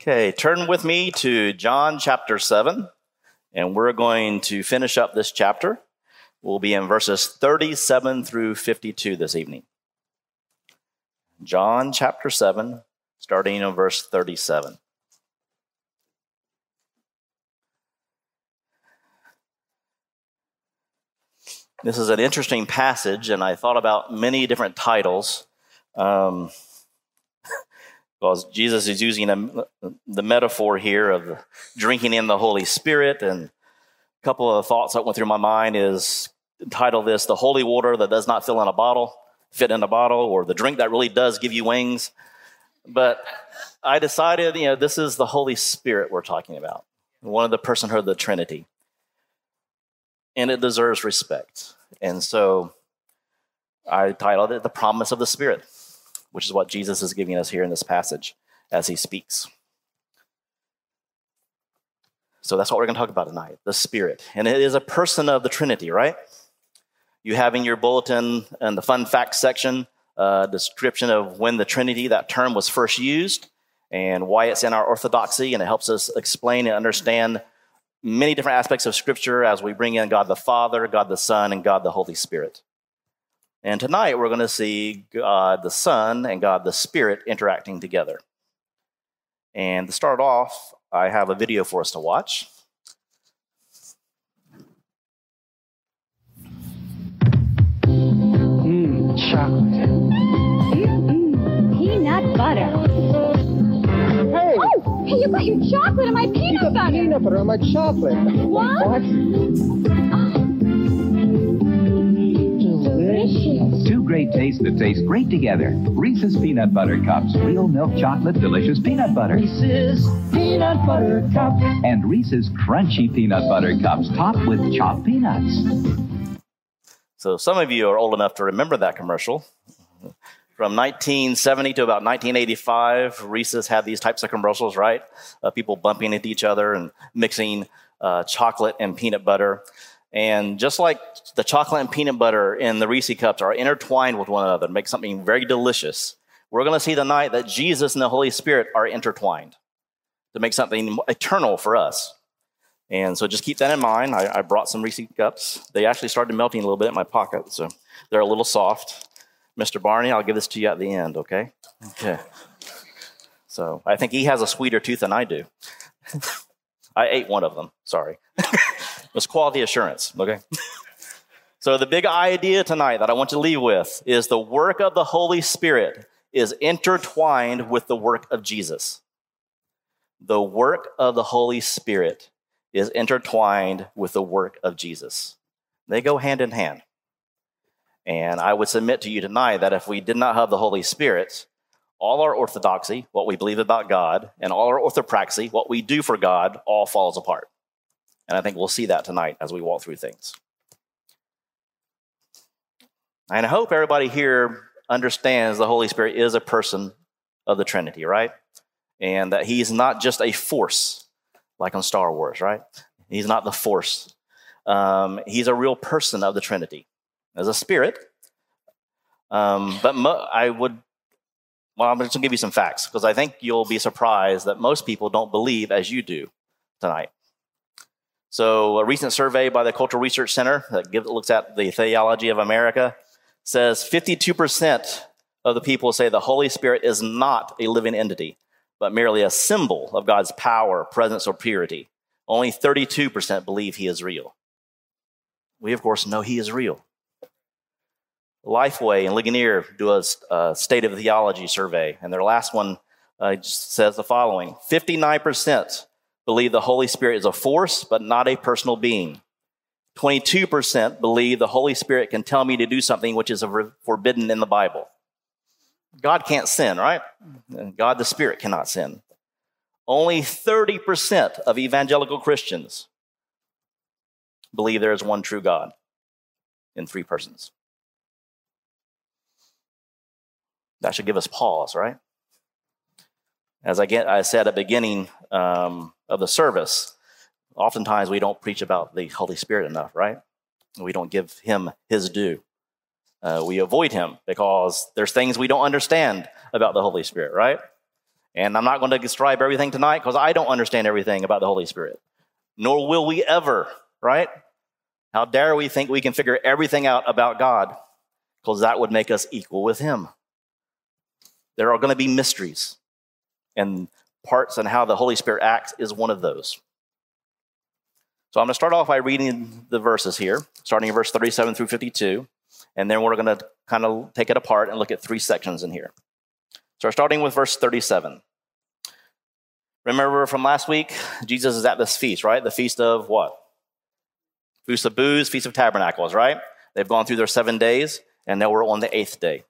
Okay, turn with me to John chapter 7, and we're going to finish up this chapter. We'll be in verses 37 through 52 this evening. John chapter 7, starting in verse 37. This is an interesting passage, and I thought about many different titles. Um, because Jesus is using a, the metaphor here of drinking in the Holy Spirit. And a couple of thoughts that went through my mind is title this "The Holy Water That Does Not Fill in a Bottle, Fit in a Bottle," or "The Drink That Really Does Give You Wings." But I decided, you know, this is the Holy Spirit we're talking about, one of the personhood of the Trinity, and it deserves respect. And so I titled it "The Promise of the Spirit." Which is what Jesus is giving us here in this passage as he speaks. So that's what we're going to talk about tonight the Spirit. And it is a person of the Trinity, right? You have in your bulletin and the fun facts section a description of when the Trinity, that term, was first used and why it's in our orthodoxy. And it helps us explain and understand many different aspects of Scripture as we bring in God the Father, God the Son, and God the Holy Spirit. And tonight we're going to see God the Son and God the Spirit interacting together. And to start off, I have a video for us to watch. Mmm, chocolate. Mmm, peanut butter. Hey! Oh, hey, you got your chocolate and my peanut butter. Peanut butter on my chocolate. What? What? Oh, delicious. Two great tastes that taste great together. Reese's Peanut Butter Cups. Real milk chocolate, delicious peanut butter. Reese's peanut butter cup. And Reese's Crunchy Peanut Butter Cups topped with chopped peanuts. So some of you are old enough to remember that commercial. From 1970 to about 1985, Reese's had these types of commercials, right? Uh, people bumping into each other and mixing uh, chocolate and peanut butter. And just like the chocolate and peanut butter in the Reese cups are intertwined with one another to make something very delicious, we're going to see tonight that Jesus and the Holy Spirit are intertwined to make something eternal for us. And so just keep that in mind. I, I brought some Reese cups. They actually started melting a little bit in my pocket, so they're a little soft. Mr. Barney, I'll give this to you at the end, okay? Okay. So I think he has a sweeter tooth than I do. I ate one of them, sorry. It's quality assurance, okay? so the big idea tonight that I want to leave with is the work of the Holy Spirit is intertwined with the work of Jesus. The work of the Holy Spirit is intertwined with the work of Jesus. They go hand in hand. And I would submit to you tonight that if we did not have the Holy Spirit, all our orthodoxy, what we believe about God, and all our orthopraxy, what we do for God, all falls apart. And I think we'll see that tonight as we walk through things. And I hope everybody here understands the Holy Spirit is a person of the Trinity, right? And that he's not just a force like on Star Wars, right? He's not the force. Um, he's a real person of the Trinity as a spirit. Um, but mo- I would, well, I'm just going to give you some facts because I think you'll be surprised that most people don't believe as you do tonight. So, a recent survey by the Cultural Research Center that looks at the theology of America says 52% of the people say the Holy Spirit is not a living entity, but merely a symbol of God's power, presence, or purity. Only 32% believe he is real. We, of course, know he is real. Lifeway and Ligonier do a, a state of theology survey, and their last one uh, says the following 59% believe the Holy Spirit is a force, but not a personal being. 22% believe the Holy Spirit can tell me to do something which is forbidden in the Bible. God can't sin, right? God the Spirit cannot sin. Only 30% of evangelical Christians believe there is one true God in three persons. That should give us pause, right? As I, get, I said at the beginning um, of the service, oftentimes we don't preach about the Holy Spirit enough, right? We don't give him his due. Uh, we avoid him because there's things we don't understand about the Holy Spirit, right? And I'm not going to describe everything tonight because I don't understand everything about the Holy Spirit, nor will we ever, right? How dare we think we can figure everything out about God because that would make us equal with Him. There are going to be mysteries, and parts and how the Holy Spirit acts is one of those. So I'm going to start off by reading the verses here, starting in verse 37 through 52, and then we're going to kind of take it apart and look at three sections in here. So we're starting with verse 37. Remember from last week, Jesus is at this feast, right? The feast of what? Feast of Booths, Feast of Tabernacles, right? They've gone through their seven days, and now we're on the eighth day.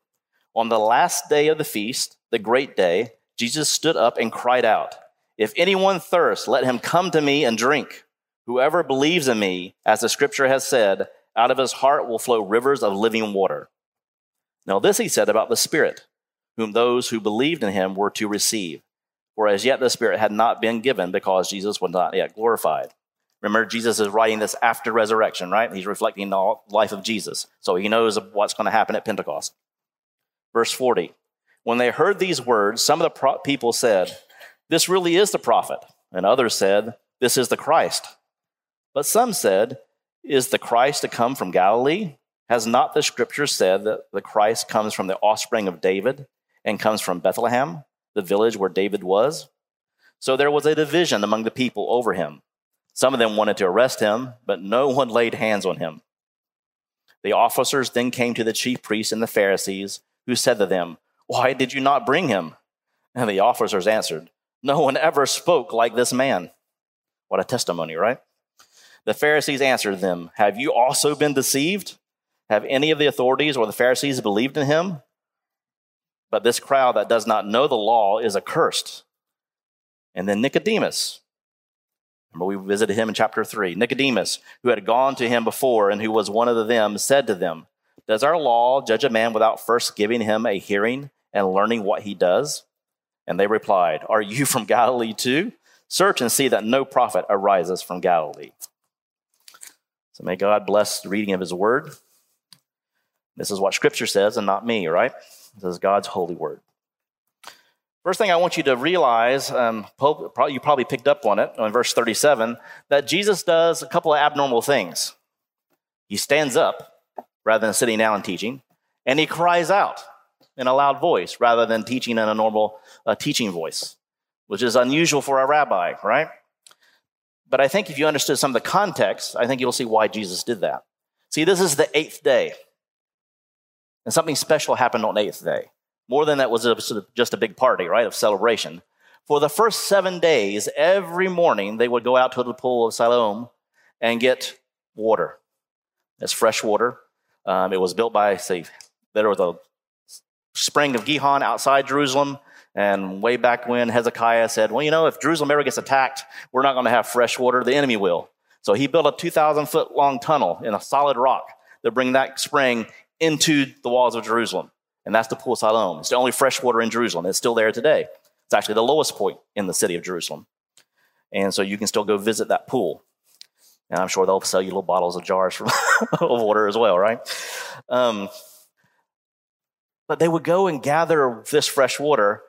On the last day of the feast, the great day, Jesus stood up and cried out, If anyone thirsts, let him come to me and drink. Whoever believes in me, as the scripture has said, out of his heart will flow rivers of living water. Now, this he said about the Spirit, whom those who believed in him were to receive. For as yet the Spirit had not been given because Jesus was not yet glorified. Remember, Jesus is writing this after resurrection, right? He's reflecting the life of Jesus. So he knows what's going to happen at Pentecost. Verse 40 When they heard these words, some of the pro- people said, This really is the prophet. And others said, This is the Christ. But some said, Is the Christ to come from Galilee? Has not the scripture said that the Christ comes from the offspring of David and comes from Bethlehem, the village where David was? So there was a division among the people over him. Some of them wanted to arrest him, but no one laid hands on him. The officers then came to the chief priests and the Pharisees, who said to them, Why did you not bring him? And the officers answered, No one ever spoke like this man. What a testimony, right? The Pharisees answered them, Have you also been deceived? Have any of the authorities or the Pharisees believed in him? But this crowd that does not know the law is accursed. And then Nicodemus. Remember, we visited him in chapter 3. Nicodemus, who had gone to him before and who was one of them, said to them, Does our law judge a man without first giving him a hearing and learning what he does? And they replied, Are you from Galilee too? Search and see that no prophet arises from Galilee. So may God bless the reading of his word. This is what scripture says and not me, right? This is God's holy word. First thing I want you to realize, um, you probably picked up on it in verse 37, that Jesus does a couple of abnormal things. He stands up rather than sitting down and teaching, and he cries out in a loud voice rather than teaching in a normal uh, teaching voice, which is unusual for a rabbi, right? But I think if you understood some of the context, I think you'll see why Jesus did that. See, this is the eighth day. And something special happened on eighth day. More than that was just a big party, right, of celebration. For the first seven days, every morning they would go out to the pool of Siloam and get water. It's fresh water. Um, it was built by, say, there was a spring of Gihon outside Jerusalem. And way back when Hezekiah said, well, you know, if Jerusalem ever gets attacked, we're not going to have fresh water, the enemy will. So he built a 2,000 foot long tunnel in a solid rock to bring that spring into the walls of Jerusalem. And that's the Pool of Siloam. It's the only fresh water in Jerusalem. It's still there today. It's actually the lowest point in the city of Jerusalem. And so you can still go visit that pool. And I'm sure they'll sell you little bottles of jars of water as well, right? Um, but they would go and gather this fresh water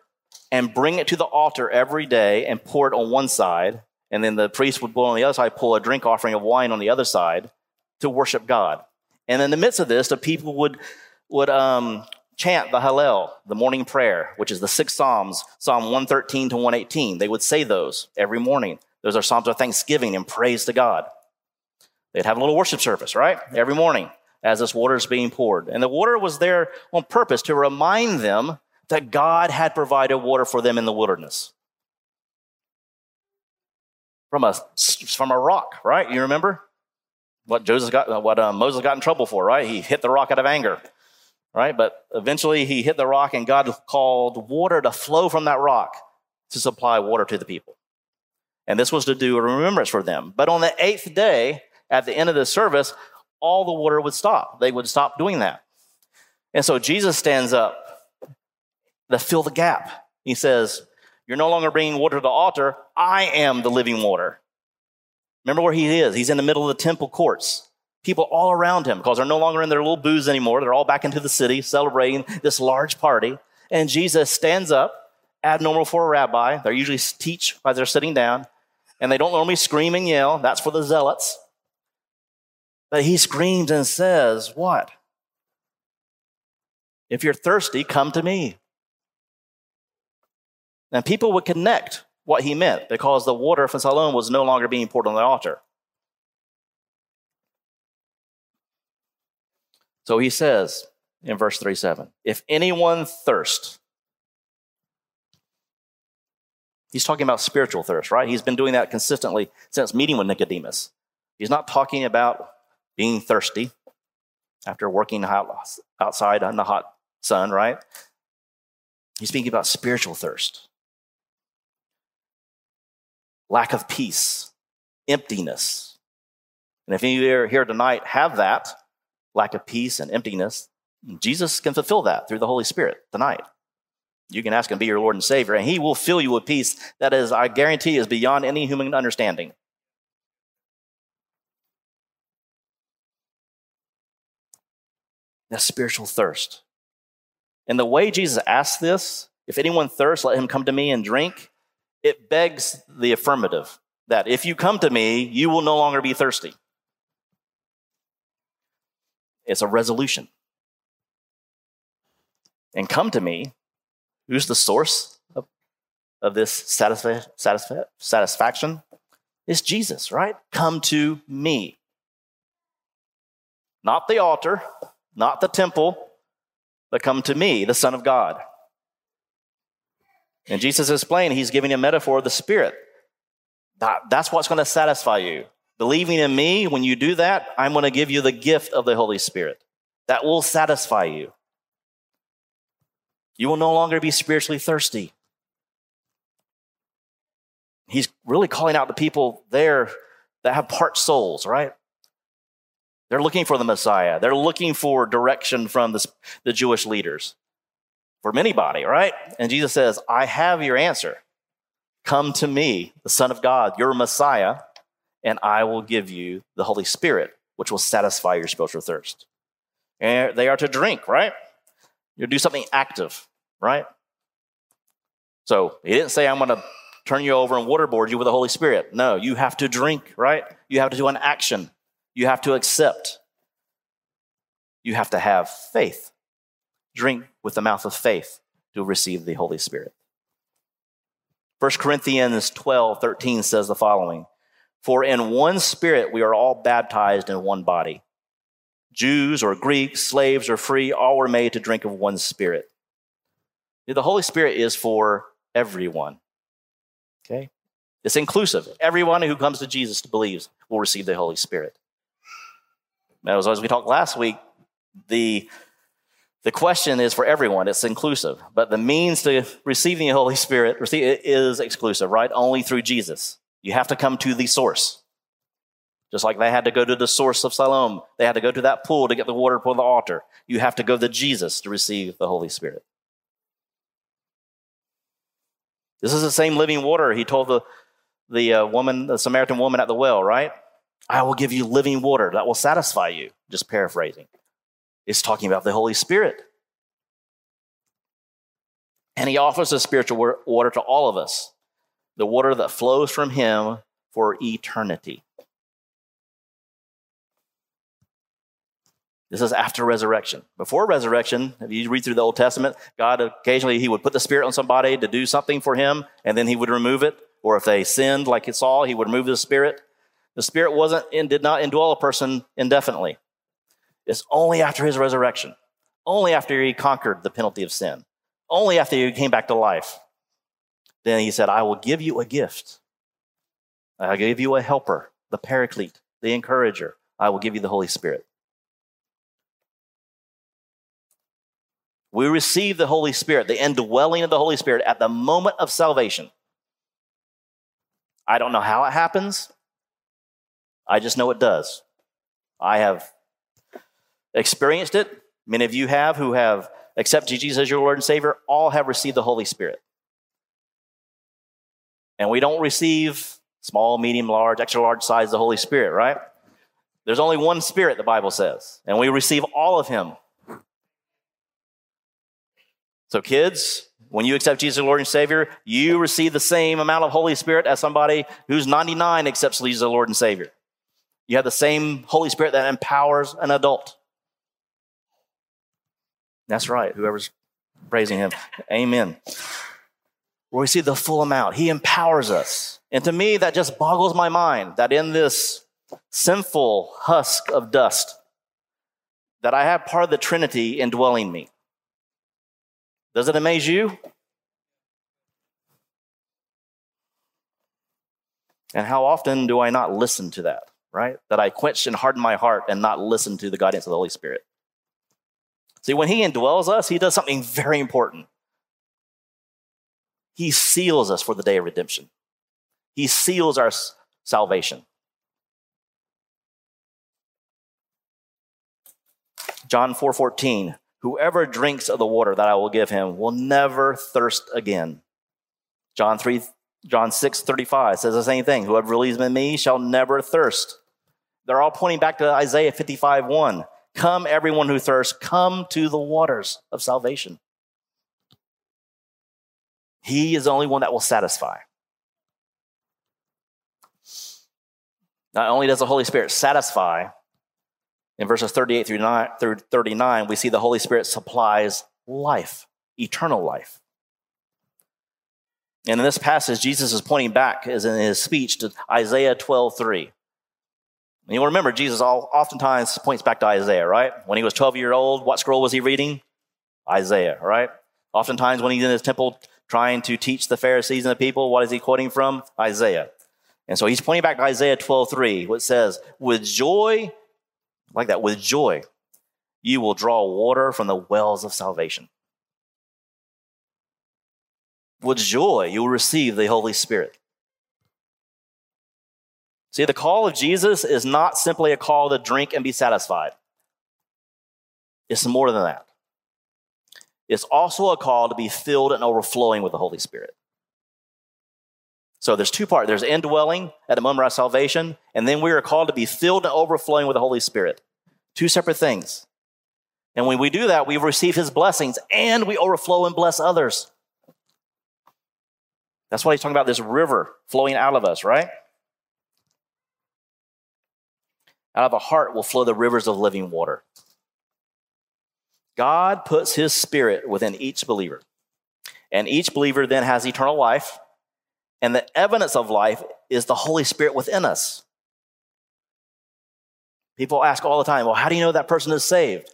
and bring it to the altar every day and pour it on one side. And then the priest would on the other side, pull a drink offering of wine on the other side to worship God. And in the midst of this, the people would, would um, chant the Hallel, the morning prayer, which is the six Psalms, Psalm 113 to 118. They would say those every morning. Those are Psalms of thanksgiving and praise to God. They'd have a little worship service, right? Every morning as this water is being poured. And the water was there on purpose to remind them that God had provided water for them in the wilderness. From a, from a rock, right? You remember? What Joseph got, what uh, Moses got in trouble for, right? He hit the rock out of anger, right? But eventually he hit the rock and God called water to flow from that rock to supply water to the people. And this was to do a remembrance for them. But on the eighth day, at the end of the service, all the water would stop. They would stop doing that. And so Jesus stands up to fill the gap. He says, You're no longer bringing water to the altar. I am the living water. Remember where he is? He's in the middle of the temple courts. People all around him because they're no longer in their little booths anymore. They're all back into the city celebrating this large party. And Jesus stands up abnormal for a rabbi. They usually teach while they're sitting down, and they don't normally scream and yell. That's for the zealots. But he screams and says, What? If you're thirsty, come to me. And people would connect what he meant because the water from Siloam was no longer being poured on the altar. So he says in verse 37 If anyone thirst, he's talking about spiritual thirst, right? He's been doing that consistently since meeting with Nicodemus. He's not talking about being thirsty after working outside in the hot sun, right? He's speaking about spiritual thirst, lack of peace, emptiness. And if any of you are here tonight have that lack of peace and emptiness, Jesus can fulfill that through the Holy Spirit tonight. You can ask him to be your Lord and Savior, and he will fill you with peace that is, I guarantee, is beyond any human understanding. That spiritual thirst. And the way Jesus asks this, if anyone thirsts, let him come to me and drink, it begs the affirmative that if you come to me, you will no longer be thirsty. It's a resolution. And come to me, who's the source of, of this satisfa- satisfa- satisfaction? It's Jesus, right? Come to me. Not the altar, not the temple, but come to me, the Son of God. And Jesus explained, he's giving a metaphor of the Spirit. That, that's what's going to satisfy you. Believing in me, when you do that, I'm going to give you the gift of the Holy Spirit. That will satisfy you. You will no longer be spiritually thirsty. He's really calling out the people there that have part souls, right? They're looking for the Messiah. They're looking for direction from the, the Jewish leaders, from anybody, right? And Jesus says, I have your answer. Come to me, the Son of God, your Messiah, and I will give you the Holy Spirit, which will satisfy your spiritual thirst. And they are to drink, right? You do something active, right? So he didn't say, I'm going to turn you over and waterboard you with the Holy Spirit. No, you have to drink, right? You have to do an action. You have to accept. You have to have faith. Drink with the mouth of faith to receive the Holy Spirit. 1 Corinthians 12, 13 says the following For in one spirit we are all baptized in one body. Jews or Greeks, slaves or free, all were made to drink of one spirit. The Holy Spirit is for everyone. Okay? It's inclusive. Everyone who comes to Jesus believes will receive the Holy Spirit. As, we talked last week, the, the question is for everyone, it's inclusive. But the means to receiving the Holy Spirit is exclusive, right? Only through Jesus. You have to come to the source. Just like they had to go to the source of Siloam, they had to go to that pool to get the water for the altar. You have to go to Jesus to receive the Holy Spirit. This is the same living water he told the, the uh, woman, the Samaritan woman at the well, right? I will give you living water that will satisfy you. Just paraphrasing. It's talking about the Holy Spirit. And he offers a spiritual water to all of us the water that flows from him for eternity. This is after resurrection. Before resurrection, if you read through the Old Testament, God occasionally he would put the Spirit on somebody to do something for him, and then he would remove it. Or if they sinned, like Saul, he would remove the Spirit. The Spirit wasn't and did not indwell a person indefinitely. It's only after his resurrection, only after he conquered the penalty of sin, only after he came back to life. Then he said, I will give you a gift. I'll give you a helper, the paraclete, the encourager. I will give you the Holy Spirit. We receive the Holy Spirit, the indwelling of the Holy Spirit at the moment of salvation. I don't know how it happens. I just know it does. I have experienced it. Many of you have who have accepted Jesus as your Lord and Savior, all have received the Holy Spirit. And we don't receive small, medium, large, extra large size the Holy Spirit, right? There's only one Spirit, the Bible says, and we receive all of Him. So, kids, When you accept Jesus as Lord and Savior, you receive the same amount of Holy Spirit as somebody who's 99 accepts Jesus as Lord and Savior. You have the same Holy Spirit that empowers an adult. That's right, whoever's praising him. Amen. Where we see the full amount. He empowers us. And to me, that just boggles my mind that in this sinful husk of dust, that I have part of the Trinity indwelling me. Does it amaze you? And how often do I not listen to that, right? That I quench and harden my heart and not listen to the guidance of the Holy Spirit. See, when He indwells us, He does something very important. He seals us for the day of redemption, He seals our salvation. John 4 14, whoever drinks of the water that I will give him will never thirst again. John 3, John 6 35 says the same thing. Whoever believes in me shall never thirst. They're all pointing back to Isaiah 55 1. Come, everyone who thirsts, come to the waters of salvation. He is the only one that will satisfy. Not only does the Holy Spirit satisfy, in verses 38 through 39, we see the Holy Spirit supplies life, eternal life. And in this passage, Jesus is pointing back, as in his speech, to Isaiah 12 3. And you'll remember, Jesus all, oftentimes points back to Isaiah, right? When he was 12 years old, what scroll was he reading? Isaiah, right? Oftentimes, when he's in his temple trying to teach the Pharisees and the people, what is he quoting from? Isaiah. And so he's pointing back to Isaiah 12 3, which says, With joy like that, with joy, you will draw water from the wells of salvation. With joy, you will receive the Holy Spirit. See, the call of Jesus is not simply a call to drink and be satisfied. It's more than that. It's also a call to be filled and overflowing with the Holy Spirit. So there's two parts. There's indwelling at the moment of salvation, and then we are called to be filled and overflowing with the Holy Spirit. Two separate things. And when we do that, we receive his blessings and we overflow and bless others. That's why he's talking about this river flowing out of us, right? Out of a heart will flow the rivers of living water. God puts his spirit within each believer. And each believer then has eternal life and the evidence of life is the Holy Spirit within us. People ask all the time, well, how do you know that person is saved?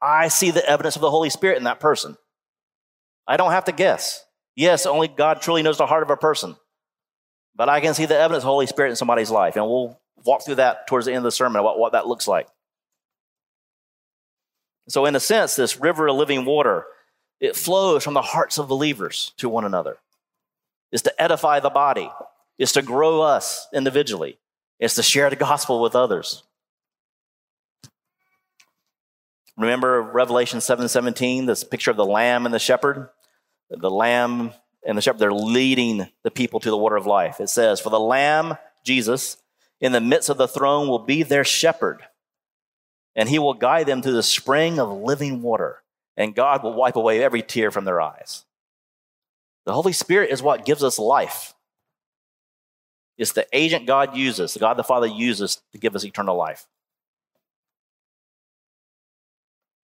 I see the evidence of the Holy Spirit in that person. I don't have to guess. Yes, only God truly knows the heart of a person. But I can see the evidence of the Holy Spirit in somebody's life. And we'll walk through that towards the end of the sermon about what that looks like. So, in a sense, this river of living water, it flows from the hearts of believers to one another is to edify the body, is to grow us individually, is to share the gospel with others. Remember Revelation 7 17, this picture of the lamb and the shepherd? The lamb and the shepherd, they're leading the people to the water of life. It says, For the lamb, Jesus, in the midst of the throne will be their shepherd, and he will guide them to the spring of living water, and God will wipe away every tear from their eyes. The Holy Spirit is what gives us life. It's the agent God uses, the God the Father uses to give us eternal life.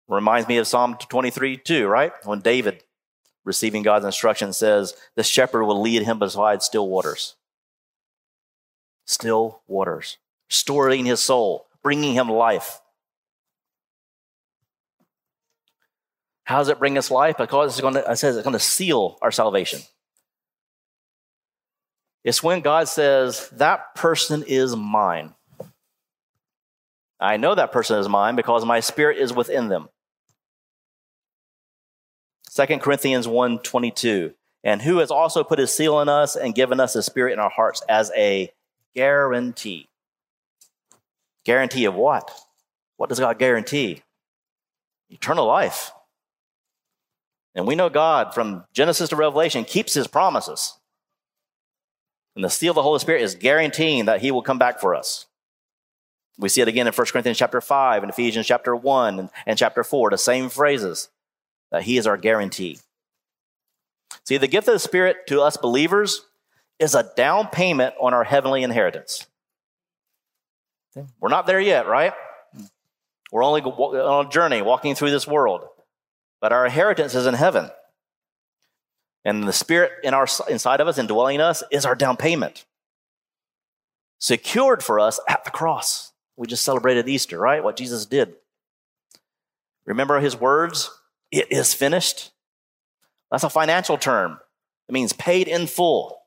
Reminds me of Psalm 23 too, right? When David, receiving God's instruction, says, The shepherd will lead him beside still waters. Still waters, storing his soul, bringing him life. How does it bring us life? Because it's going to, it says it's going to seal our salvation. It's when God says, That person is mine. I know that person is mine because my spirit is within them. 2 Corinthians 1 22. And who has also put his seal in us and given us his spirit in our hearts as a guarantee. Guarantee of what? What does God guarantee? Eternal life. And we know God from Genesis to Revelation keeps his promises. And the seal of the Holy Spirit is guaranteeing that he will come back for us. We see it again in 1 Corinthians chapter 5 and Ephesians chapter 1 and, and chapter 4, the same phrases that he is our guarantee. See, the gift of the Spirit to us believers is a down payment on our heavenly inheritance. We're not there yet, right? We're only on a journey walking through this world, but our inheritance is in heaven. And the Spirit in our, inside of us, indwelling us, is our down payment. Secured for us at the cross. We just celebrated Easter, right? What Jesus did. Remember his words? It is finished. That's a financial term. It means paid in full.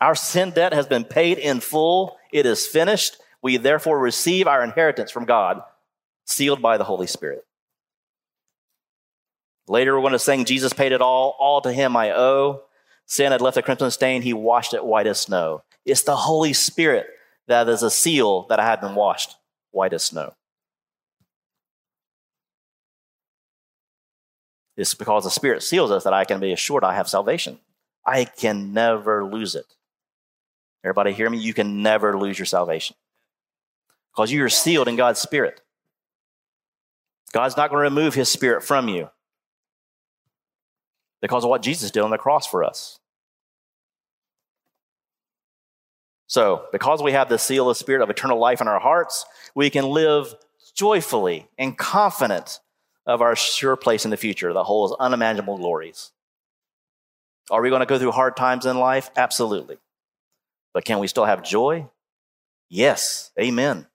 Our sin debt has been paid in full. It is finished. We therefore receive our inheritance from God, sealed by the Holy Spirit. Later, we're going to sing, Jesus paid it all. All to him I owe. Sin had left a crimson stain. He washed it white as snow. It's the Holy Spirit that is a seal that I had been washed white as snow. It's because the Spirit seals us that I can be assured I have salvation. I can never lose it. Everybody hear me? You can never lose your salvation because you are sealed in God's Spirit. God's not going to remove His Spirit from you because of what Jesus did on the cross for us. So, because we have the seal of Spirit of eternal life in our hearts, we can live joyfully and confident of our sure place in the future that holds unimaginable glories. Are we going to go through hard times in life? Absolutely. But can we still have joy? Yes. Amen.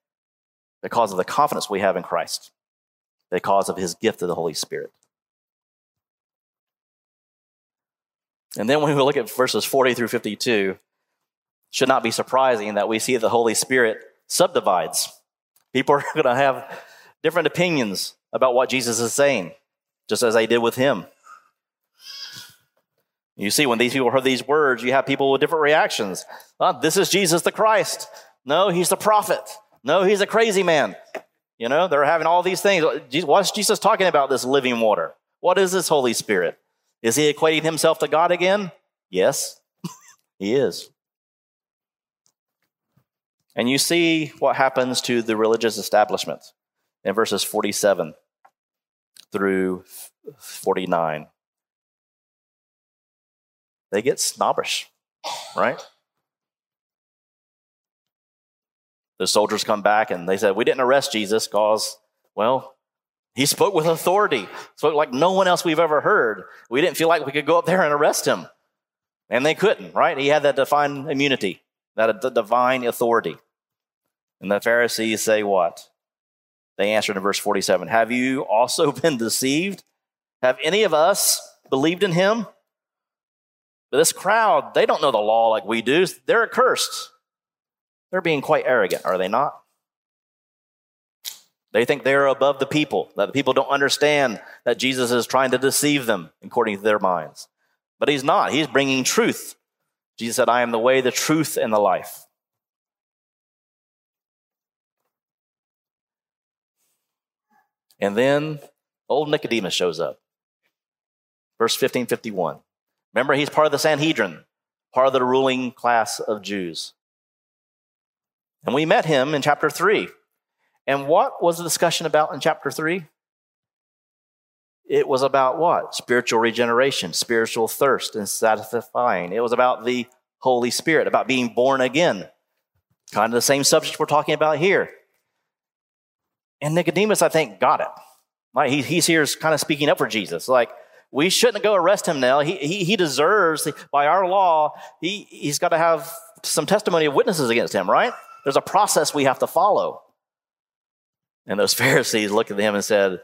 Because of the confidence we have in Christ, because of his gift of the Holy Spirit. And then when we look at verses 40 through 52, should not be surprising that we see the Holy Spirit subdivides. People are going to have different opinions about what Jesus is saying, just as they did with him. You see, when these people heard these words, you have people with different reactions. Oh, this is Jesus the Christ. No, he's the prophet. No, he's a crazy man. You know, they're having all these things. What's Jesus talking about, this living water? What is this Holy Spirit? Is he equating himself to God again? Yes, he is. And you see what happens to the religious establishment in verses 47 through 49. They get snobbish, right? The soldiers come back and they said, We didn't arrest Jesus because, well, he spoke with authority, spoke like no one else we've ever heard. We didn't feel like we could go up there and arrest him. And they couldn't, right? He had that divine immunity, that divine authority. And the Pharisees say what? They answered in verse 47 Have you also been deceived? Have any of us believed in him? But this crowd, they don't know the law like we do. They're accursed. They're being quite arrogant, are they not? They think they're above the people, that the people don't understand that Jesus is trying to deceive them according to their minds. But he's not. He's bringing truth. Jesus said, I am the way, the truth, and the life. And then old Nicodemus shows up. Verse 15, 51. Remember, he's part of the Sanhedrin, part of the ruling class of Jews. And we met him in chapter 3. And what was the discussion about in chapter 3? It was about what? Spiritual regeneration, spiritual thirst, and satisfying. It was about the Holy Spirit, about being born again. Kind of the same subject we're talking about here. And Nicodemus, I think, got it. Like he, he's here kind of speaking up for Jesus. Like, we shouldn't go arrest him now. He, he, he deserves, by our law, he, he's got to have some testimony of witnesses against him, right? There's a process we have to follow. And those Pharisees looked at him and said,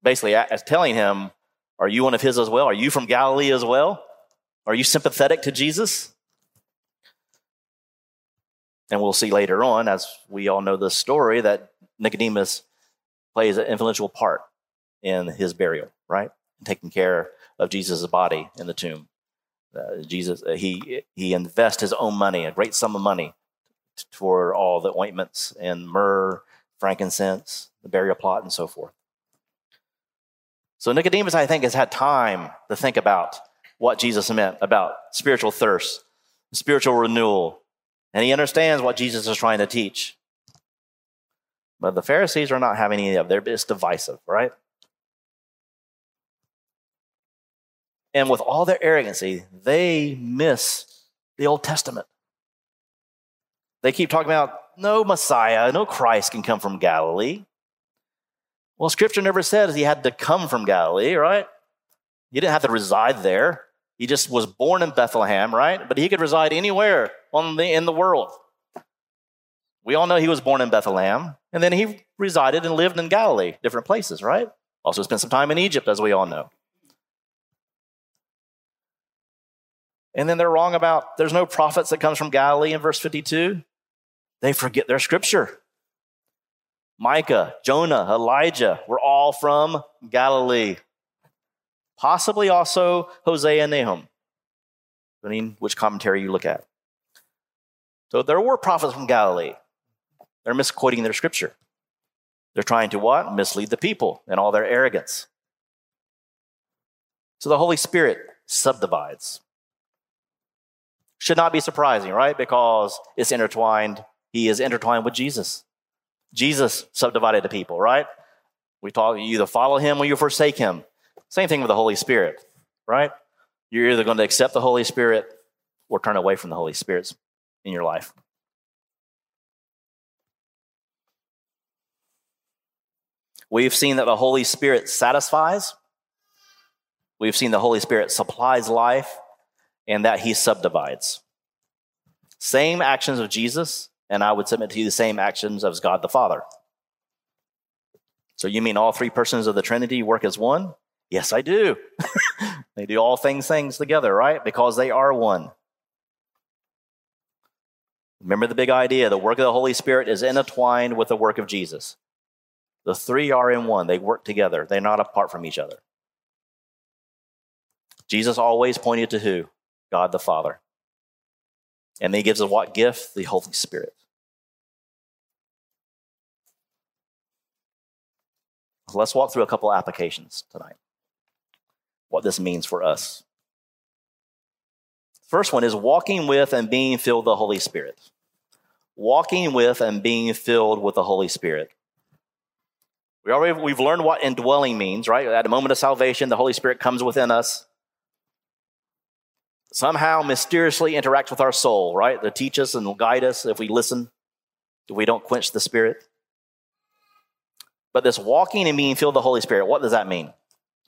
basically as telling him, Are you one of his as well? Are you from Galilee as well? Are you sympathetic to Jesus? And we'll see later on, as we all know the story, that Nicodemus plays an influential part in his burial, right? Taking care of Jesus' body in the tomb. Uh, Jesus, uh, he, he invests his own money, a great sum of money, for all the ointments and myrrh, frankincense, the burial plot, and so forth. So Nicodemus, I think, has had time to think about what Jesus meant about spiritual thirst, spiritual renewal, and he understands what Jesus is trying to teach. But the Pharisees are not having any of it. It's divisive, right? And with all their arrogancy, they miss the Old Testament. They keep talking about no Messiah, no Christ can come from Galilee. Well, scripture never says he had to come from Galilee, right? He didn't have to reside there. He just was born in Bethlehem, right? But he could reside anywhere on the, in the world. We all know he was born in Bethlehem, and then he resided and lived in Galilee, different places, right? Also spent some time in Egypt, as we all know. And then they're wrong about there's no prophets that comes from Galilee in verse 52. They forget their scripture. Micah, Jonah, Elijah were all from Galilee. Possibly also Hosea and Nahum, depending which commentary you look at. So there were prophets from Galilee. They're misquoting their scripture. They're trying to what? Mislead the people in all their arrogance. So the Holy Spirit subdivides. Should not be surprising, right? Because it's intertwined. He is intertwined with Jesus. Jesus subdivided the people, right? We talk, you either follow him or you forsake him. Same thing with the Holy Spirit, right? You're either going to accept the Holy Spirit or turn away from the Holy Spirit in your life. We've seen that the Holy Spirit satisfies. We've seen the Holy Spirit supplies life and that he subdivides. Same actions of Jesus, and I would submit to you the same actions of God the Father. So you mean all three persons of the Trinity work as one? Yes, I do. they do all things things together, right? Because they are one. Remember the big idea the work of the Holy Spirit is intertwined with the work of Jesus. The three are in one, they work together, they're not apart from each other. Jesus always pointed to who? God the Father. And he gives us what gift? The Holy Spirit. Let's walk through a couple applications tonight. What this means for us. First one is walking with and being filled with the Holy Spirit. Walking with and being filled with the Holy Spirit. We already we've learned what indwelling means, right? At a moment of salvation, the Holy Spirit comes within us. Somehow mysteriously interacts with our soul, right? To teach us and guide us if we listen, if we don't quench the Spirit. But this walking and being filled with the Holy Spirit, what does that mean?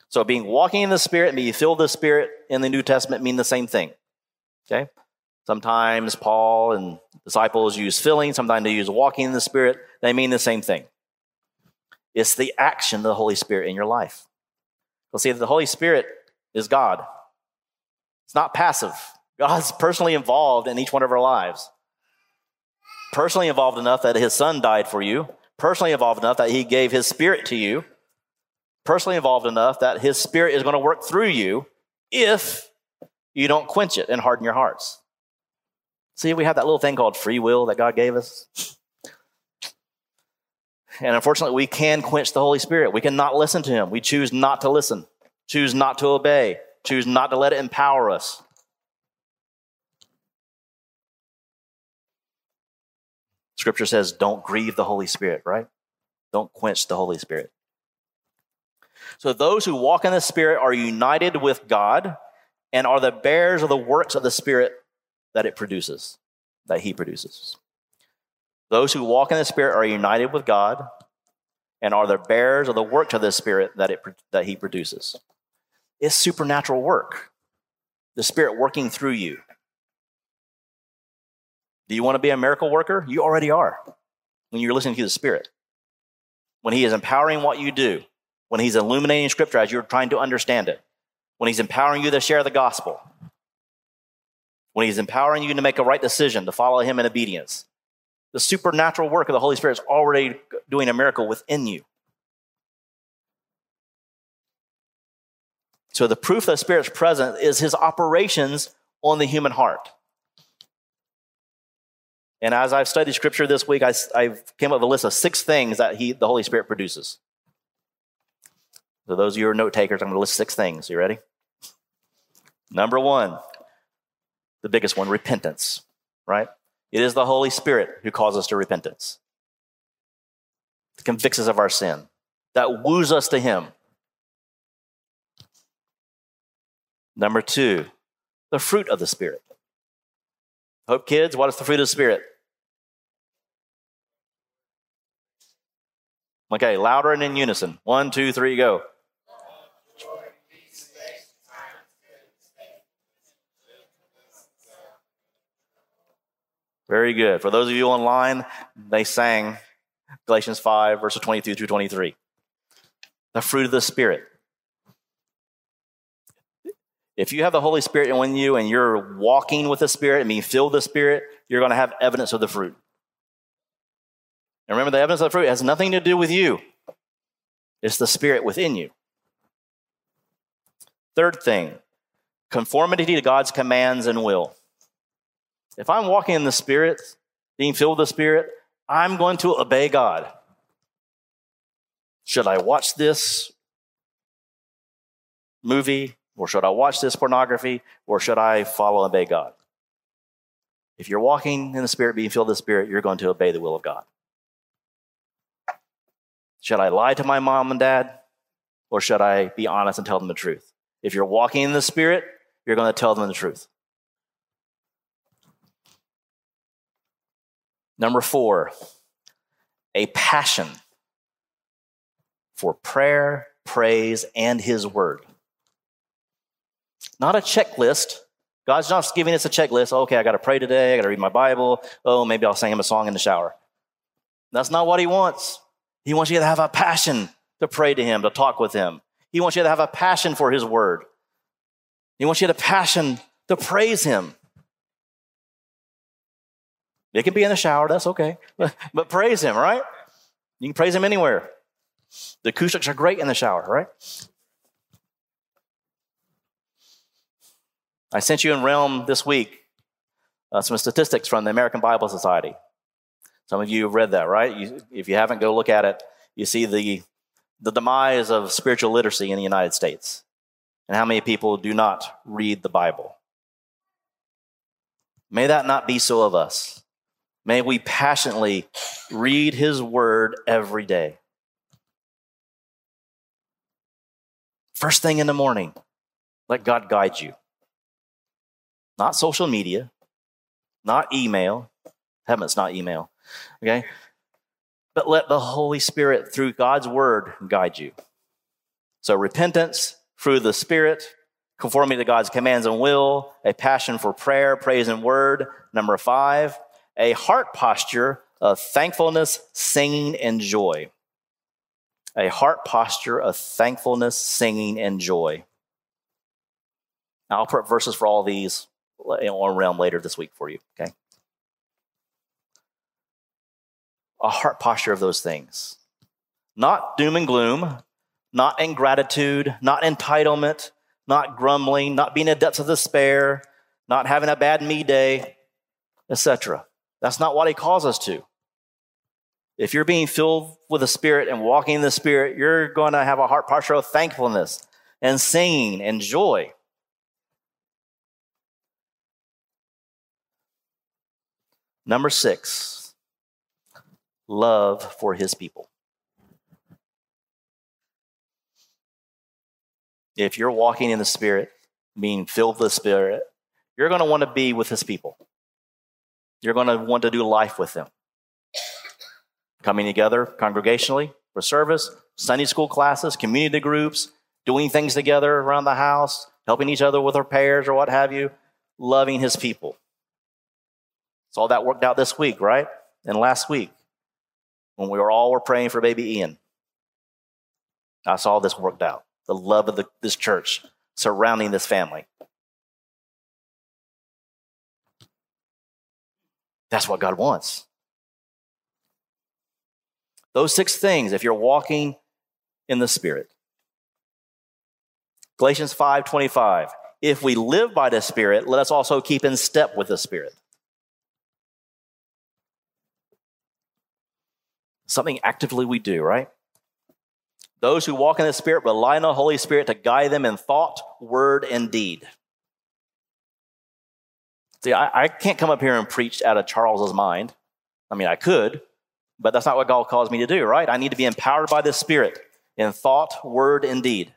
So being walking in the Spirit and being filled with the Spirit in the New Testament mean the same thing. Okay? Sometimes Paul and disciples use filling, sometimes they use walking in the Spirit. They mean the same thing. It's the action of the Holy Spirit in your life. We'll see that the Holy Spirit is God. It's not passive. God's personally involved in each one of our lives. Personally involved enough that his son died for you. Personally involved enough that he gave his spirit to you. Personally involved enough that his spirit is going to work through you if you don't quench it and harden your hearts. See, we have that little thing called free will that God gave us. And unfortunately, we can quench the Holy Spirit. We cannot listen to Him. We choose not to listen, choose not to obey, choose not to let it empower us. Scripture says, don't grieve the Holy Spirit, right? Don't quench the Holy Spirit. So those who walk in the Spirit are united with God and are the bearers of the works of the Spirit that it produces, that He produces. Those who walk in the Spirit are united with God and are the bearers of the work of the Spirit that, it, that He produces. It's supernatural work, the Spirit working through you. Do you want to be a miracle worker? You already are when you're listening to the Spirit. When He is empowering what you do, when He's illuminating Scripture as you're trying to understand it, when He's empowering you to share the gospel, when He's empowering you to make a right decision, to follow Him in obedience the supernatural work of the Holy Spirit is already doing a miracle within you. So the proof that the Spirit's present is his operations on the human heart. And as I've studied scripture this week, I, I came up with a list of six things that he, the Holy Spirit produces. So those of you who are note takers, I'm going to list six things. You ready? Number one, the biggest one, repentance, right? It is the Holy Spirit who calls us to repentance, convicts us of our sin, that woos us to Him. Number two, the fruit of the Spirit. Hope kids, what is the fruit of the Spirit? Okay, louder and in unison. One, two, three, go. Very good. For those of you online, they sang Galatians 5, verses 22 through 23. The fruit of the Spirit. If you have the Holy Spirit in you and you're walking with the Spirit and being filled with the Spirit, you're going to have evidence of the fruit. And remember, the evidence of the fruit has nothing to do with you, it's the Spirit within you. Third thing conformity to God's commands and will. If I'm walking in the Spirit, being filled with the Spirit, I'm going to obey God. Should I watch this movie or should I watch this pornography or should I follow and obey God? If you're walking in the Spirit, being filled with the Spirit, you're going to obey the will of God. Should I lie to my mom and dad or should I be honest and tell them the truth? If you're walking in the Spirit, you're going to tell them the truth. Number four, a passion for prayer, praise, and His Word. Not a checklist. God's not giving us a checklist. Oh, okay, I got to pray today. I got to read my Bible. Oh, maybe I'll sing him a song in the shower. That's not what He wants. He wants you to have a passion to pray to Him, to talk with Him. He wants you to have a passion for His Word. He wants you to have a passion to praise Him. It can be in the shower, that's okay. but praise Him, right? You can praise Him anywhere. The acoustics are great in the shower, right? I sent you in Realm this week uh, some statistics from the American Bible Society. Some of you have read that, right? You, if you haven't, go look at it. You see the, the demise of spiritual literacy in the United States and how many people do not read the Bible. May that not be so of us. May we passionately read His Word every day. First thing in the morning, let God guide you. Not social media, not email. Heaven's not email. Okay? But let the Holy Spirit, through God's Word, guide you. So, repentance, through the Spirit, conforming to God's commands and will, a passion for prayer, praise, and word. Number five, a heart posture of thankfulness, singing, and joy. A heart posture of thankfulness, singing, and joy. Now, I'll put verses for all these realm later this week for you, okay? A heart posture of those things. Not doom and gloom, not ingratitude, not entitlement, not grumbling, not being in depths of despair, not having a bad me day, etc. That's not what he calls us to. If you're being filled with the Spirit and walking in the Spirit, you're going to have a heart posture of thankfulness and singing and joy. Number six, love for his people. If you're walking in the Spirit, being filled with the Spirit, you're going to want to be with his people. You're going to want to do life with them. Coming together congregationally for service, Sunday school classes, community groups, doing things together around the house, helping each other with repairs or what have you, loving his people. So all that worked out this week, right? And last week, when we were all were praying for baby Ian. I saw this worked out. The love of the, this church surrounding this family. That's what God wants. Those six things, if you're walking in the Spirit. Galatians 5:25. If we live by the Spirit, let us also keep in step with the Spirit. Something actively we do, right? Those who walk in the Spirit rely on the Holy Spirit to guide them in thought, word, and deed. See, I, I can't come up here and preach out of Charles's mind. I mean, I could, but that's not what God calls me to do, right? I need to be empowered by the Spirit in thought, word, and deed.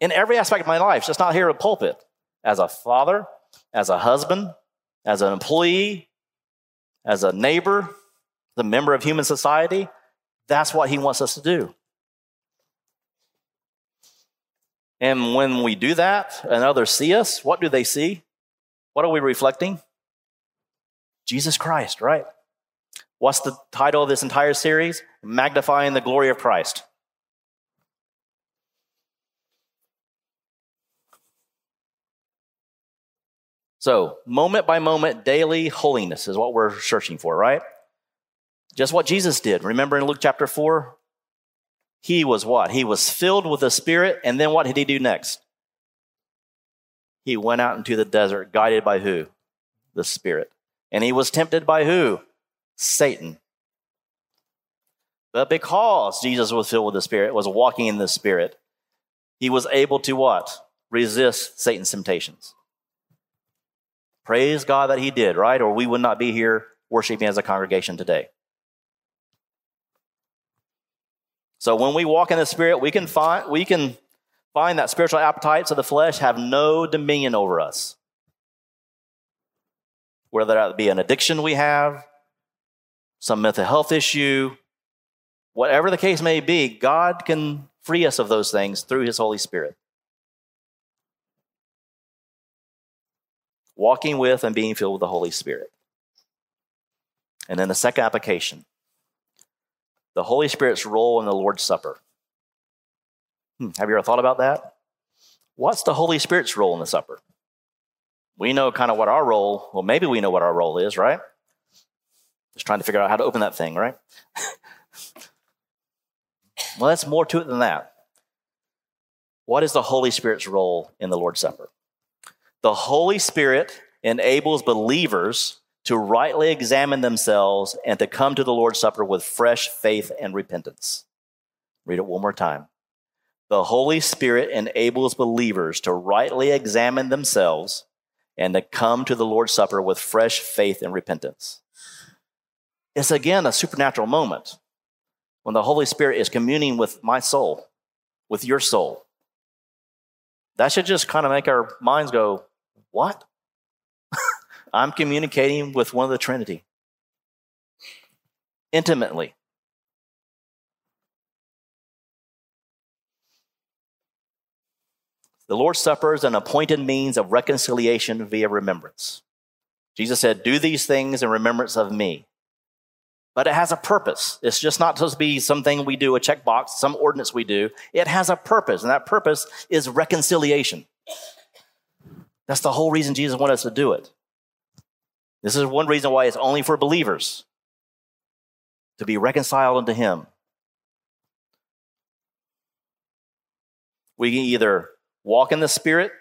in every aspect of my life, just not here at pulpit. As a father, as a husband, as an employee, as a neighbor, the member of human society, that's what he wants us to do. And when we do that and others see us, what do they see? What are we reflecting? Jesus Christ, right? What's the title of this entire series? Magnifying the glory of Christ. So, moment by moment, daily holiness is what we're searching for, right? Just what Jesus did. Remember in Luke chapter 4? He was what? He was filled with the Spirit, and then what did he do next? He went out into the desert, guided by who? The Spirit. And he was tempted by who? Satan. But because Jesus was filled with the Spirit, was walking in the Spirit, he was able to what? Resist Satan's temptations. Praise God that he did, right? Or we would not be here worshiping as a congregation today. So when we walk in the Spirit, we can find we can find that spiritual appetites of the flesh have no dominion over us. Whether that be an addiction we have, some mental health issue, whatever the case may be, God can free us of those things through His Holy Spirit. walking with and being filled with the Holy Spirit. And then the second application the Holy Spirit's role in the Lord's Supper. Hmm, have you ever thought about that? What's the Holy Spirit's role in the supper? We know kind of what our role, well, maybe we know what our role is, right? Just trying to figure out how to open that thing, right? well, that's more to it than that. What is the Holy Spirit's role in the Lord's Supper? The Holy Spirit enables believers to rightly examine themselves and to come to the Lord's Supper with fresh faith and repentance. Read it one more time. The Holy Spirit enables believers to rightly examine themselves and to come to the Lord's Supper with fresh faith and repentance. It's again a supernatural moment when the Holy Spirit is communing with my soul, with your soul. That should just kind of make our minds go, what? I'm communicating with one of the Trinity intimately. The Lord's Supper is an appointed means of reconciliation via remembrance. Jesus said, Do these things in remembrance of me. But it has a purpose. It's just not supposed to be something we do, a checkbox, some ordinance we do. It has a purpose, and that purpose is reconciliation. That's the whole reason Jesus wanted us to do it. This is one reason why it's only for believers to be reconciled unto Him. We can either walk in the Spirit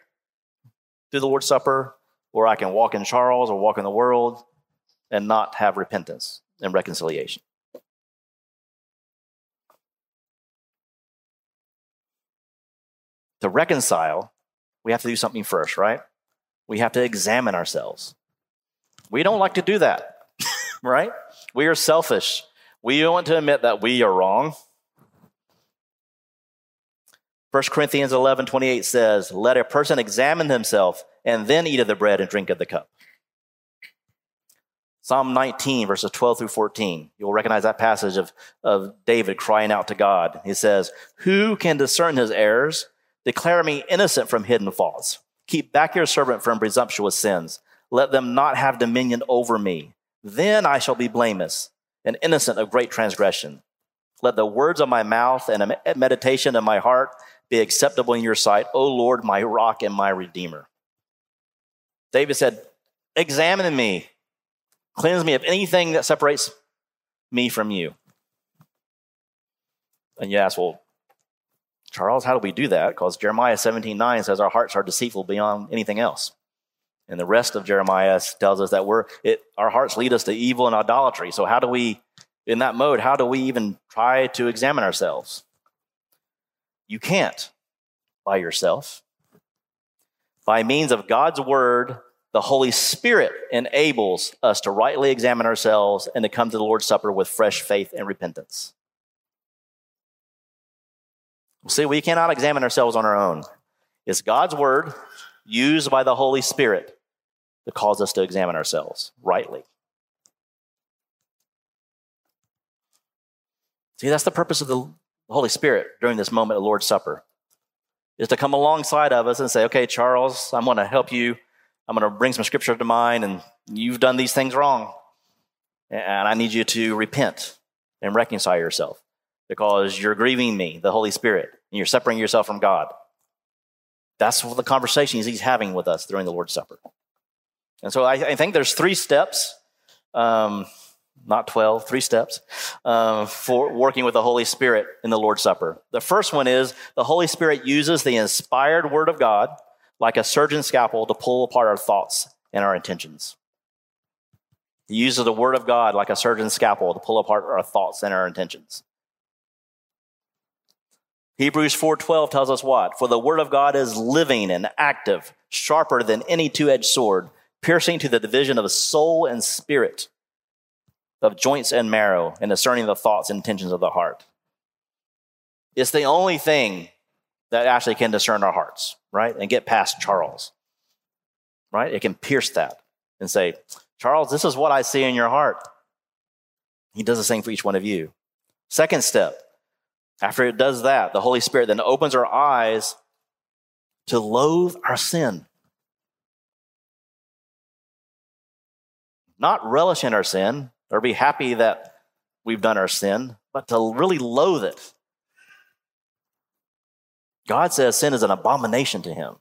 through the Lord's Supper, or I can walk in Charles or walk in the world and not have repentance and reconciliation. To reconcile, we have to do something first, right? we have to examine ourselves. We don't like to do that, right? We are selfish. We don't want to admit that we are wrong. 1 Corinthians 11 28 says, Let a person examine himself and then eat of the bread and drink of the cup. Psalm 19, verses 12 through 14. You'll recognize that passage of, of David crying out to God. He says, Who can discern his errors? Declare me innocent from hidden faults. Keep back your servant from presumptuous sins. Let them not have dominion over me. Then I shall be blameless and innocent of great transgression. Let the words of my mouth and meditation of my heart be acceptable in your sight, O Lord, my rock and my redeemer. David said, Examine me, cleanse me of anything that separates me from you. And you ask, well, Charles, how do we do that? Because Jeremiah 17 9 says our hearts are deceitful beyond anything else. And the rest of Jeremiah tells us that we're it, our hearts lead us to evil and idolatry. So how do we, in that mode, how do we even try to examine ourselves? You can't by yourself. By means of God's word, the Holy Spirit enables us to rightly examine ourselves and to come to the Lord's Supper with fresh faith and repentance. See, we cannot examine ourselves on our own. It's God's word used by the Holy Spirit to cause us to examine ourselves rightly. See, that's the purpose of the Holy Spirit during this moment of Lord's Supper, is to come alongside of us and say, okay, Charles, I'm going to help you. I'm going to bring some scripture to mind, and you've done these things wrong. And I need you to repent and reconcile yourself because you're grieving me, the Holy Spirit, and you're separating yourself from God. That's what the conversations he's having with us during the Lord's Supper. And so I, I think there's three steps, um, not 12, three steps uh, for working with the Holy Spirit in the Lord's Supper. The first one is the Holy Spirit uses the inspired Word of God like a surgeon's scalpel to pull apart our thoughts and our intentions. He uses the Word of God like a surgeon's scalpel to pull apart our thoughts and our intentions. Hebrews 4:12 tells us what? For the word of God is living and active, sharper than any two-edged sword, piercing to the division of soul and spirit, of joints and marrow, and discerning the thoughts and intentions of the heart. It's the only thing that actually can discern our hearts, right? And get past Charles. Right? It can pierce that and say, Charles, this is what I see in your heart. He does the same for each one of you. Second step, after it does that, the Holy Spirit then opens our eyes to loathe our sin. Not relish in our sin or be happy that we've done our sin, but to really loathe it. God says sin is an abomination to him.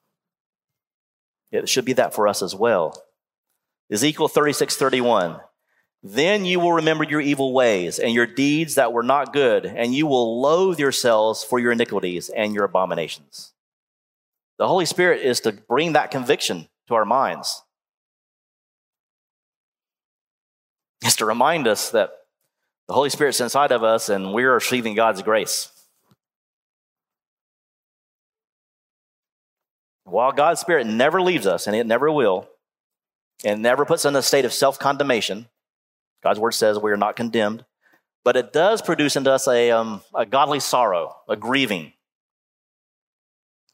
It should be that for us as well. Ezekiel 36 31. Then you will remember your evil ways and your deeds that were not good, and you will loathe yourselves for your iniquities and your abominations. The Holy Spirit is to bring that conviction to our minds. It's to remind us that the Holy Spirit's inside of us and we're receiving God's grace. While God's Spirit never leaves us, and it never will, and never puts us in a state of self condemnation, God's word says we are not condemned, but it does produce into us a, um, a godly sorrow, a grieving,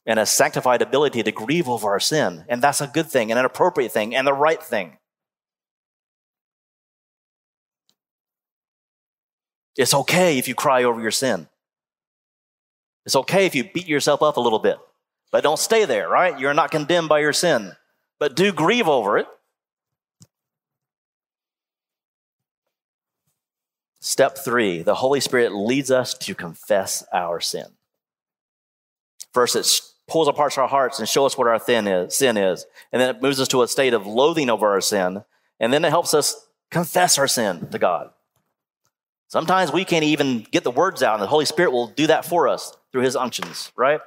and a sanctified ability to grieve over our sin. And that's a good thing, and an appropriate thing, and the right thing. It's okay if you cry over your sin. It's okay if you beat yourself up a little bit, but don't stay there, right? You're not condemned by your sin, but do grieve over it Step three, the Holy Spirit leads us to confess our sin. First, it pulls apart our hearts and shows us what our is, sin is. And then it moves us to a state of loathing over our sin. And then it helps us confess our sin to God. Sometimes we can't even get the words out, and the Holy Spirit will do that for us through his unctions, right?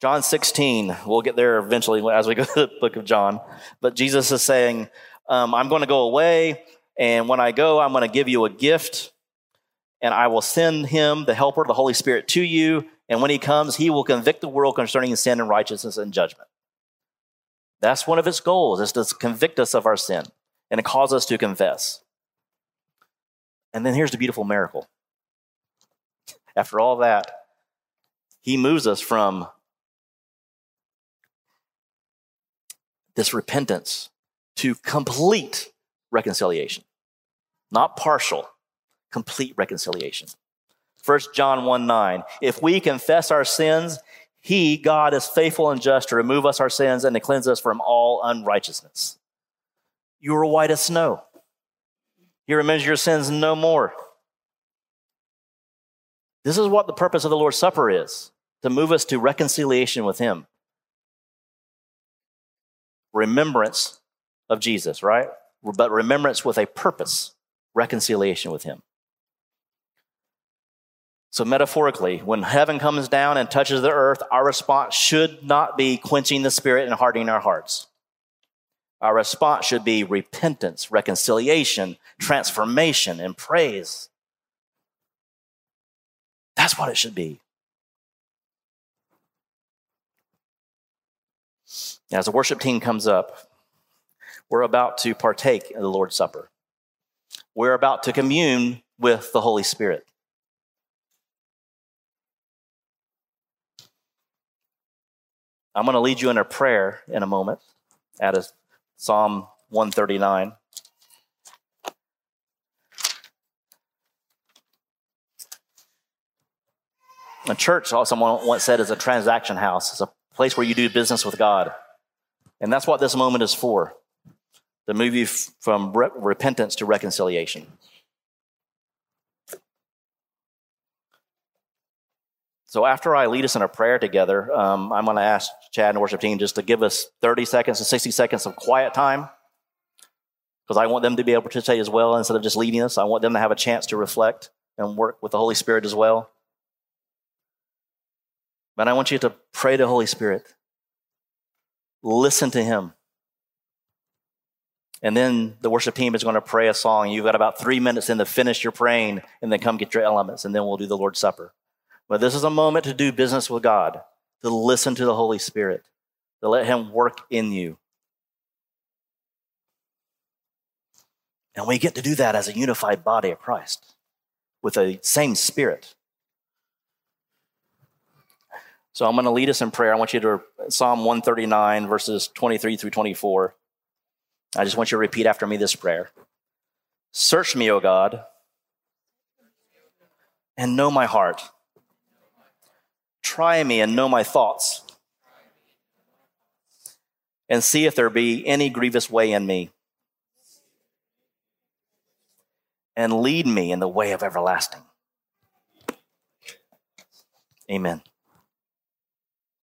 John 16, we'll get there eventually as we go to the book of John. But Jesus is saying, um, I'm going to go away, and when I go, I'm going to give you a gift, and I will send him, the helper, the Holy Spirit, to you. And when he comes, he will convict the world concerning sin and righteousness and judgment. That's one of its goals, is to convict us of our sin and to cause us to confess. And then here's the beautiful miracle. After all that, he moves us from this repentance to complete reconciliation, not partial, complete reconciliation. 1 John 1 9. If we confess our sins, he, God, is faithful and just to remove us our sins and to cleanse us from all unrighteousness. You are white as snow. He remembers your sins no more. This is what the purpose of the Lord's Supper is to move us to reconciliation with Him remembrance of Jesus, right? But remembrance with a purpose, reconciliation with Him. So, metaphorically, when heaven comes down and touches the earth, our response should not be quenching the spirit and hardening our hearts. Our response should be repentance, reconciliation, transformation, and praise. That's what it should be. As the worship team comes up, we're about to partake in the Lord's Supper. We're about to commune with the Holy Spirit. I'm going to lead you in a prayer in a moment out of Psalm 139. A church, someone once said, is a transaction house. It's a place where you do business with God. And that's what this moment is for the move you from re- repentance to reconciliation. So after I lead us in a prayer together, um, I'm going to ask Chad and worship team just to give us 30 seconds to 60 seconds of quiet time because I want them to be able to participate as well instead of just leading us. I want them to have a chance to reflect and work with the Holy Spirit as well. But I want you to pray to the Holy Spirit. Listen to Him. And then the worship team is going to pray a song. You've got about three minutes in to finish your praying and then come get your elements, and then we'll do the Lord's Supper. But this is a moment to do business with God, to listen to the Holy Spirit, to let Him work in you. And we get to do that as a unified body of Christ with the same Spirit. So I'm going to lead us in prayer. I want you to Psalm 139, verses 23 through 24. I just want you to repeat after me this prayer Search me, O God, and know my heart. Try me and know my thoughts, and see if there be any grievous way in me, and lead me in the way of everlasting. Amen.